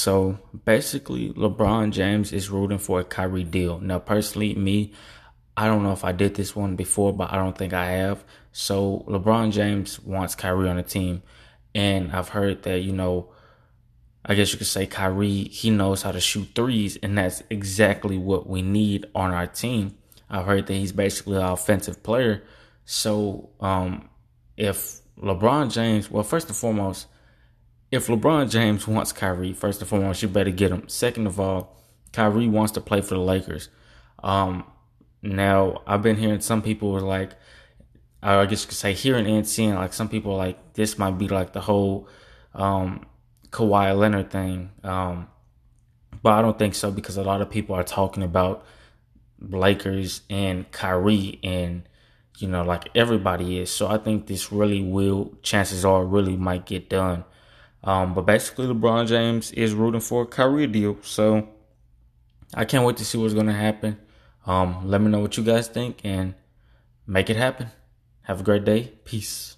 So basically, LeBron James is rooting for a Kyrie deal. Now, personally, me, I don't know if I did this one before, but I don't think I have. So LeBron James wants Kyrie on the team. And I've heard that, you know, I guess you could say Kyrie, he knows how to shoot threes, and that's exactly what we need on our team. I've heard that he's basically an offensive player. So um, if LeBron James, well, first and foremost, if LeBron James wants Kyrie, first and foremost, you better get him. Second of all, Kyrie wants to play for the Lakers. Um, now, I've been hearing some people were like, I guess you could say hearing and seeing, like some people like this might be like the whole um, Kawhi Leonard thing. Um, but I don't think so because a lot of people are talking about Lakers and Kyrie and you know like everybody is. So I think this really will chances are really might get done. Um, but basically LeBron James is rooting for a Kyrie deal. So I can't wait to see what's gonna happen. Um, let me know what you guys think and make it happen. Have a great day. Peace.